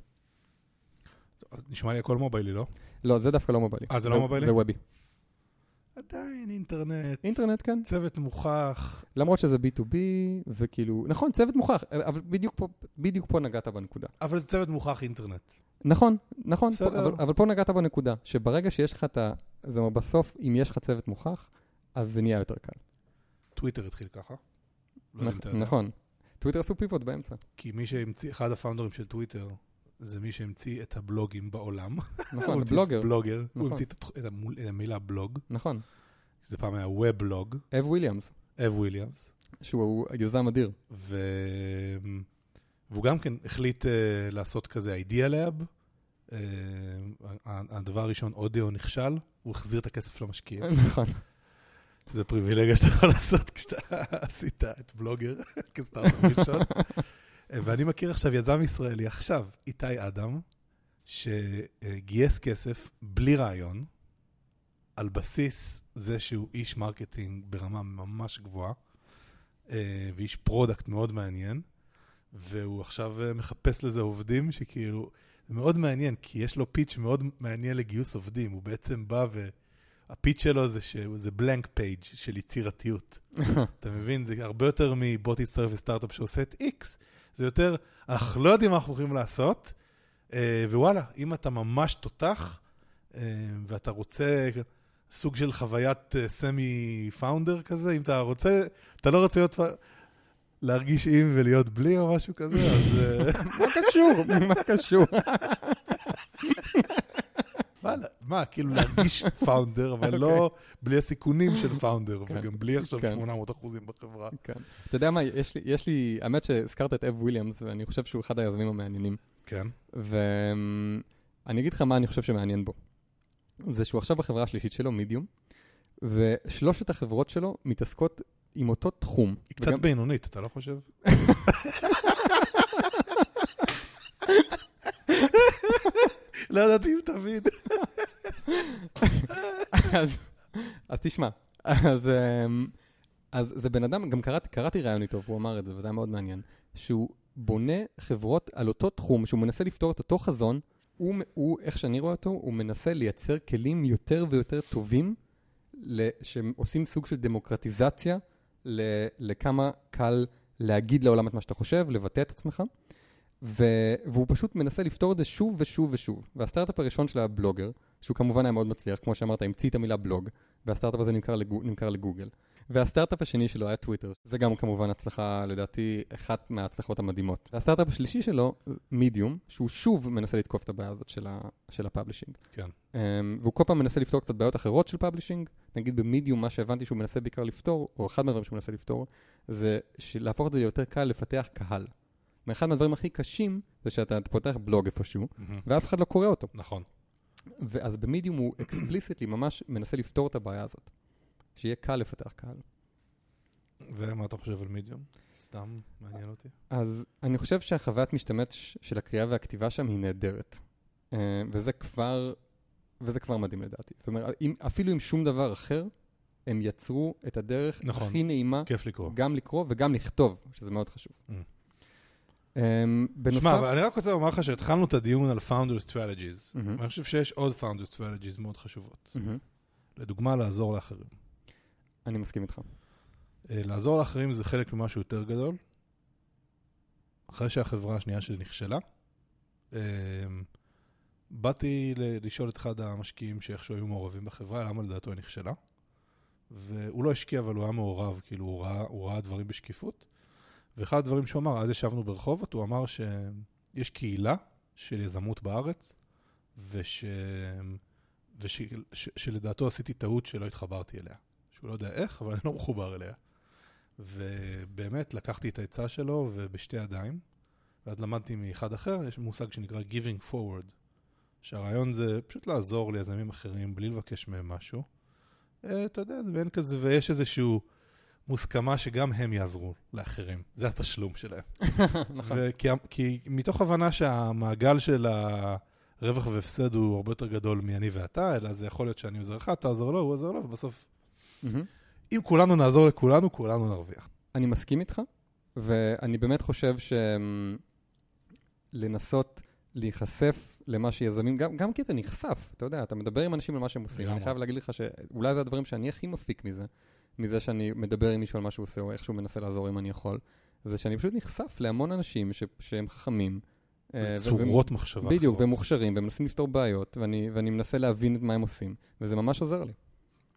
אז נשמע לי הכל מוביילי, לא? לא, זה דווקא לא מוביילי. אה, זה לא מוביילי? זה וובי. עדיין אינטרנט. אינטרנט, כן. צוות מוכח. למרות שזה B2B, וכאילו, נכון, צוות מוכח, אבל בדיוק פה, בדיוק פה נגעת בנקודה. אבל זה צוות מוכח אינטרנט. נכון, נכון, פה. אבל, אבל פה נגעת בנקודה, שברגע שיש לך את ה... זאת אומרת, בסוף, אם יש לך צוות מוכח, אז זה נהיה יותר קל. טוויטר התחיל ככה. לא. נכון. טוויטר עשו pivot באמצע. כי מי שהמציא, אחד ה founder ים של טוויטר, זה מי שהמציא את הבלוגים בעולם. נכון, [LAUGHS] Blogger, Blogger. הוא נכון. המציא את המילה בלוג. נכון. זה פעם היה weblog. אב וויליאמס, אב וויליאמס. שהוא יזם אדיר. והוא גם כן החליט אה, לעשות כזה idea lab. אה, הדבר הראשון, אודיו נכשל, הוא החזיר את הכסף למשקיע. [LAUGHS] נכון. שזה פריבילגיה שאתה יכול לעשות כשאתה [LAUGHS] עשית את Blogger [LAUGHS] כסטארט-אפ ראשון. ואני מכיר עכשיו יזם ישראלי, עכשיו, איתי אדם, שגייס כסף בלי רעיון, על בסיס זה שהוא איש marketing ברמה ממש גבוהה, אה, ואיש product מאוד מעניין, והוא עכשיו אה, מחפש לזה עובדים שכאילו, זה מאוד מעניין, כי יש לו pitch מאוד מעניין לגיוס עובדים, הוא בעצם בא ו... ה pitch שלו זה שזה blank page של יצירתיות. [LAUGHS] אתה מבין? זה הרבה יותר מבוא תצטרף לסטארט-אפ שעושה את X, זה יותר, אנחנו לא יודעים מה אנחנו הולכים לעשות, אה, ווואלה, אם אתה ממש תותח, אה, ואתה רוצה סוג של חוויית semi founder כזה, אם אתה רוצה, אתה לא רוצה להיות, להרגיש עם ולהיות בלי או משהו כזה, אז אה, מה קשור? מה קשור? מה, כאילו להרגיש founder, אבל לא בלי הסיכונים של founder, כן, וגם בלי עכשיו כן. 800 אחוזים בחברה. כן. אתה יודע מה, יש לי, האמת שהזכרת את אב וויליאמס, ואני חושב שהוא אחד היזמים המעניינים. כן. ואני אגיד לך מה אני חושב שמעניין בו. זה שהוא עכשיו בחברה השלישית שלו, מידיום, ושלושת החברות שלו מתעסקות עם אותו תחום. היא קצת וגם- בינונית, אתה לא חושב? לא ידעתי אם תבין. אז, תשמע, אז, אמ, אז זה בן אדם, גם קראתי, קראתי ראיון איתו, והוא אמר את זה, וזה היה מאוד מעניין, שהוא בונה חברות על אותו תחום, שהוא מנסה לפתור את אותו חזון הוא, הוא, איך שאני רואה אותו, הוא מנסה לייצר כלים יותר ויותר טובים, שעושים סוג של דמוקרטיזציה ל- לכמה קל להגיד לעולם את מה שאתה חושב, לבטא את עצמך. ו- והוא פשוט מנסה לפתור את זה שוב ושוב ושוב. והסטארט-אפ הראשון של ה Blogger, שהוא כמובן היה מאוד מצליח, כמו שאמרת, המציא את המילה בלוג, והסטארט-אפ הזה נמכר, לגו- נמכר לגוגל. והסטארט-אפ השני שלו היה טוויטר, זה גם כמובן הצלחה, לדעתי, אחת מההצלחות המדהימות. והסטארט-אפ השלישי שלו, מידיום, שהוא שוב מנסה לתקוף את הבעיה הזאת של, ה- של ה publishing. כן. אמ, והוא כל פעם מנסה לפתור קצת בעיות אחרות של publishing. נגיד במדיום, מה שהבנתי שהוא מנסה בעיקר לפתור, או אחד מהדברים שהוא מנסה לפתור, זה להפוך את זה ליותר קל לפתח קהל. ואחד מהדברים הכי קשים, זה שאתה פותח בלוג איפשהו, מהמם. ואף אחד לא קורא אותו. נכון. ואז במדיום הוא אקספליסיטלי ממש מנסה לפתור את הבעיה הזאת. שיהיה קל לפתח קהל. ומה אתה חושב על מידיום? סתם מעניין אותי. אז אני חושב שהחוויית משתמש של הקריאה והכתיבה שם היא נהדרת. אה, וזה כבר, וזה כבר מדהים לדעתי. זאת אומרת, אם, אפילו עם שום דבר אחר, הם יצרו את הדרך נכון. הכי נעימה כיף לקרוא. גם לקרוא וגם לכתוב, שזה מאוד חשוב. Mm. אמ, בנוסף... שמע, אני רק רוצה לומר לך שהתחלנו את הדיון על founder strategies, מהמם. ואני חושב שיש עוד founder strategies מאוד חשובות. מהמם. לדוגמה, לעזור לאחרים. אני מסכים איתך. אה, לעזור לאחרים זה חלק ממשהו יותר גדול. אחרי שהחברה השנייה שלי נכשלה, אה, באתי לשאול את אחד המשקיעים שאיכשהו היו מעורבים בחברה, למה לדעתו היא נכשלה. והוא לא השקיע, אבל הוא היה מעורב, כאילו הוא ראה, הוא ראה דברים בשקיפות. ואחד הדברים שהוא אמר, אז ישבנו ברחובות, הוא אמר שיש קהילה של יזמות בארץ, וש... וש... ש... שלדעתו עשיתי טעות שלא התחברתי אליה. שהוא לא יודע איך, אבל אני לא מחובר אליה. ובאמת לקחתי את העצה שלו ובשתי ידיים, ואז למדתי מאחד אחר, יש מושג שנקרא giving forward, שהרעיון זה פשוט לעזור ליזמים אחרים בלי לבקש מהם משהו. אה, אתה יודע, זה מעין כזה, ויש איזושהי מוסכמה שגם הם יעזרו לאחרים. זה התשלום שלהם. [LAUGHS] נכון. וכי, כי מתוך הבנה שהמעגל של הרווח והפסד הוא הרבה יותר גדול מאני ואתה, אלא זה יכול להיות שאני עוזר לך, אתה עוזר לו, הוא עוזר לו, ובסוף. אם כולנו נעזור לכולנו, כולנו נרוויח. אני מסכים איתך, ואני באמת חושב שלנסות להיחשף למה שיזמים, גם, גם כי אתה נחשף, אתה יודע, אתה מדבר עם אנשים על מה שהם עושים. אני חייב להגיד לך שאולי זה הדברים שאני הכי מפיק מזה, מזה שאני מדבר עם מישהו על מה שהוא עושה, או איכשהו מנסה לעזור אם אני יכול, זה שאני פשוט נחשף להמון אנשים ש, שהם חכמים. אה, ו- מחשבה. בדיוק. והם מוכשרים, והם מנסים לפתור בעיות, ואני, ואני מנסה להבין את מה הם עושים, וזה ממש עוזר לי.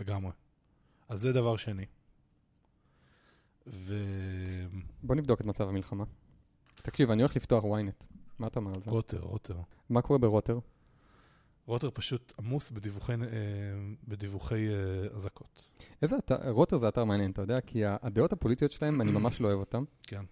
לגמרי. אז זה דבר שני. ורוטר, בוא נבדוק את מצב המלחמה. תקשיב, אני הולך לפתוח ynet. מה אתה אומר על זה? רוטר. מה קורה ברוטר? רוטר פשוט עמוס בדיווחי, אה, בדיווחי אה, אזעקות. איזה אתר, רוטר זה אתר מעניין, אתה יודע? כי הדעות הפוליטיות שלהם, אני ממש לא אוהב אותם. כן.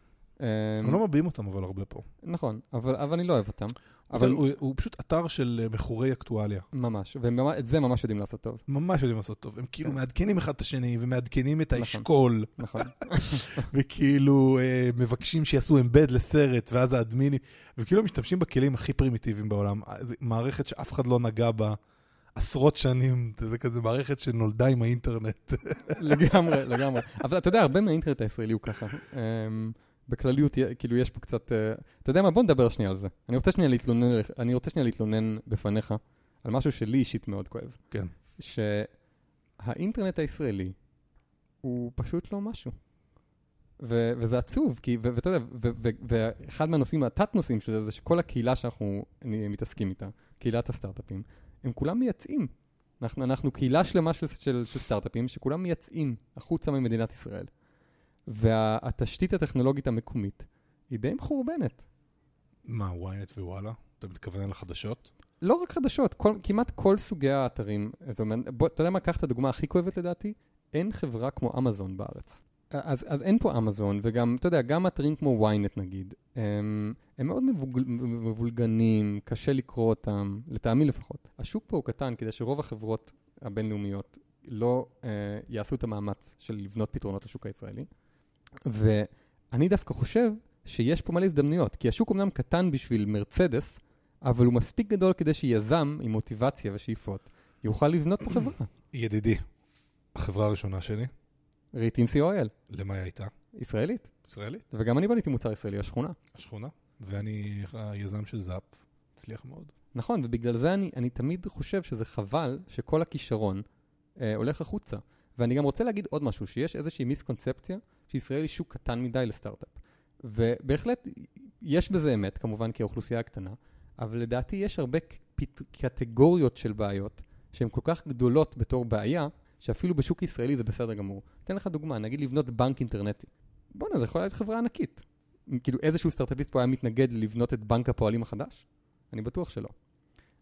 אמ, הם לא מביעים אותם אבל הרבה פה. נכון, אבל, אבל אני לא אוהב אותם. אבל הוא, הוא פשוט אתר של אה, מכורי אקטואליה. ממש, ואת זה ממש יודעים לעשות טוב. ממש יודעים לעשות טוב. הם כאילו כן. מעדכנים אחד את השני, ומעדכנים את נכון. האשכול, נכון. [LAUGHS] וכאילו אה, מבקשים שיעשו אמבד לסרט, ואז האדמינים, וכאילו משתמשים בכלים הכי פרימיטיביים בעולם. אה, זו מערכת שאף אחד לא נגע בה עשרות שנים, זה כזה מערכת שנולדה עם האינטרנט. לגמרי, לגמרי. אבל אתה יודע, הרבה מהאינטרנט הישראלי הוא ככה. בכלליות, כאילו, יש פה קצת... אה, אתה יודע מה? בוא נדבר שנייה על זה. אני רוצה שנייה להתלונן, אני רוצה שנייה להתלונן בפניך על משהו שלי אישית מאוד כואב. כן. שהאינטרנט הישראלי הוא פשוט לא משהו. ו- וזה עצוב, כי, ואתה יודע, ואחד מהנושאים, התת-נושאים של זה, זה שכל הקהילה שאנחנו מתעסקים איתה, קהילת הסטארט-אפים, הם כולם מייצאים. אנחנו, אנחנו קהילה שלמה של, של, של סטארט-אפים שכולם מייצאים החוצה ממדינת ישראל. והתשתית הטכנולוגית המקומית היא די מחורבנת. מה, ynet ווואלה? אתה מתכוון לחדשות? לא רק חדשות, כל, כמעט כל סוגי האתרים. זאת אומרת, בוא, אתה יודע מה, קח את הדוגמה הכי כואבת לדעתי, אין חברה כמו אמזון בארץ. אז, אז אין פה אמזון, וגם, אתה יודע, גם אתרים כמו ynet נגיד, הם, הם מאוד מבוג, מבולגנים, קשה לקרוא אותם, לטעמי לפחות. השוק פה הוא קטן כדי שרוב החברות הבינלאומיות לא אה, יעשו את המאמץ של לבנות פתרונות לשוק הישראלי. ואני דווקא חושב שיש פה מלא הזדמנויות, כי השוק אומנם קטן בשביל מרצדס, אבל הוא מספיק גדול כדי שיזם עם מוטיבציה ושאיפות יוכל לבנות פה חברה. ידידי, החברה הראשונה שלי, ריטינסי אוהל, למה היא הייתה? ישראלית. ישראלית, וגם אני בניתי מוצר ישראלי, השכונה. השכונה. ואני היזם של זאפ, הצליח מאוד. נכון, ובגלל זה אני, אני תמיד חושב שזה חבל שכל הכישרון אה, הולך החוצה. ואני גם רוצה להגיד עוד משהו, שיש איזושהי מיסקונספציה שישראל היא שוק קטן מדי לסטארט-אפ. ובהחלט יש בזה אמת, כמובן כי האוכלוסייה קטנה, אבל לדעתי יש הרבה פת... קטגוריות של בעיות שהן כל כך גדולות בתור בעיה, שאפילו בשוק ישראלי זה בסדר גמור. אתן לך דוגמה, נגיד לבנות בנק אינטרנטי. בואנה, זה יכול להיות חברה ענקית. כאילו איזשהו סטארט-אפיסט פה היה מתנגד לבנות את בנק הפועלים החדש? אני בטוח שלא.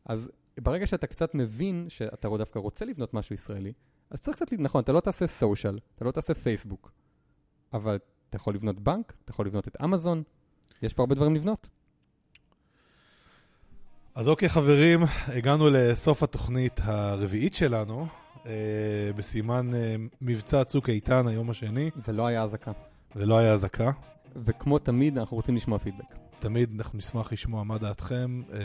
אז ברגע שאתה קצת מבין שאתה דווקא רוצה לבנות משהו ישראלי, אז צריך קצת, נכון, אתה לא תעשה סושיאל, אתה לא תעשה פייסבוק, אבל אתה יכול לבנות בנק, אתה יכול לבנות את אמזון, יש פה הרבה דברים לבנות. אז אוקיי, חברים, הגענו לסוף התוכנית הרביעית שלנו, אה, בסימן אה, מבצע צוק איתן, היום השני. ולא היה אזעקה. ולא היה אזעקה. וכמו תמיד, אנחנו רוצים לשמוע פידבק. תמיד אנחנו נשמח לשמוע מה דעתכם, אה,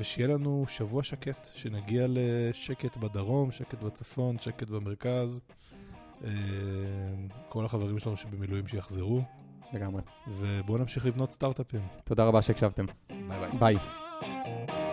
ושיהיה לנו שבוע שקט, שנגיע לשקט בדרום, שקט בצפון, שקט במרכז. אה, כל החברים שלנו שבמילואים שיחזרו. לגמרי. ובואו נמשיך לבנות סטארט-אפים. תודה רבה שהקשבתם. ביי ביי. ביי.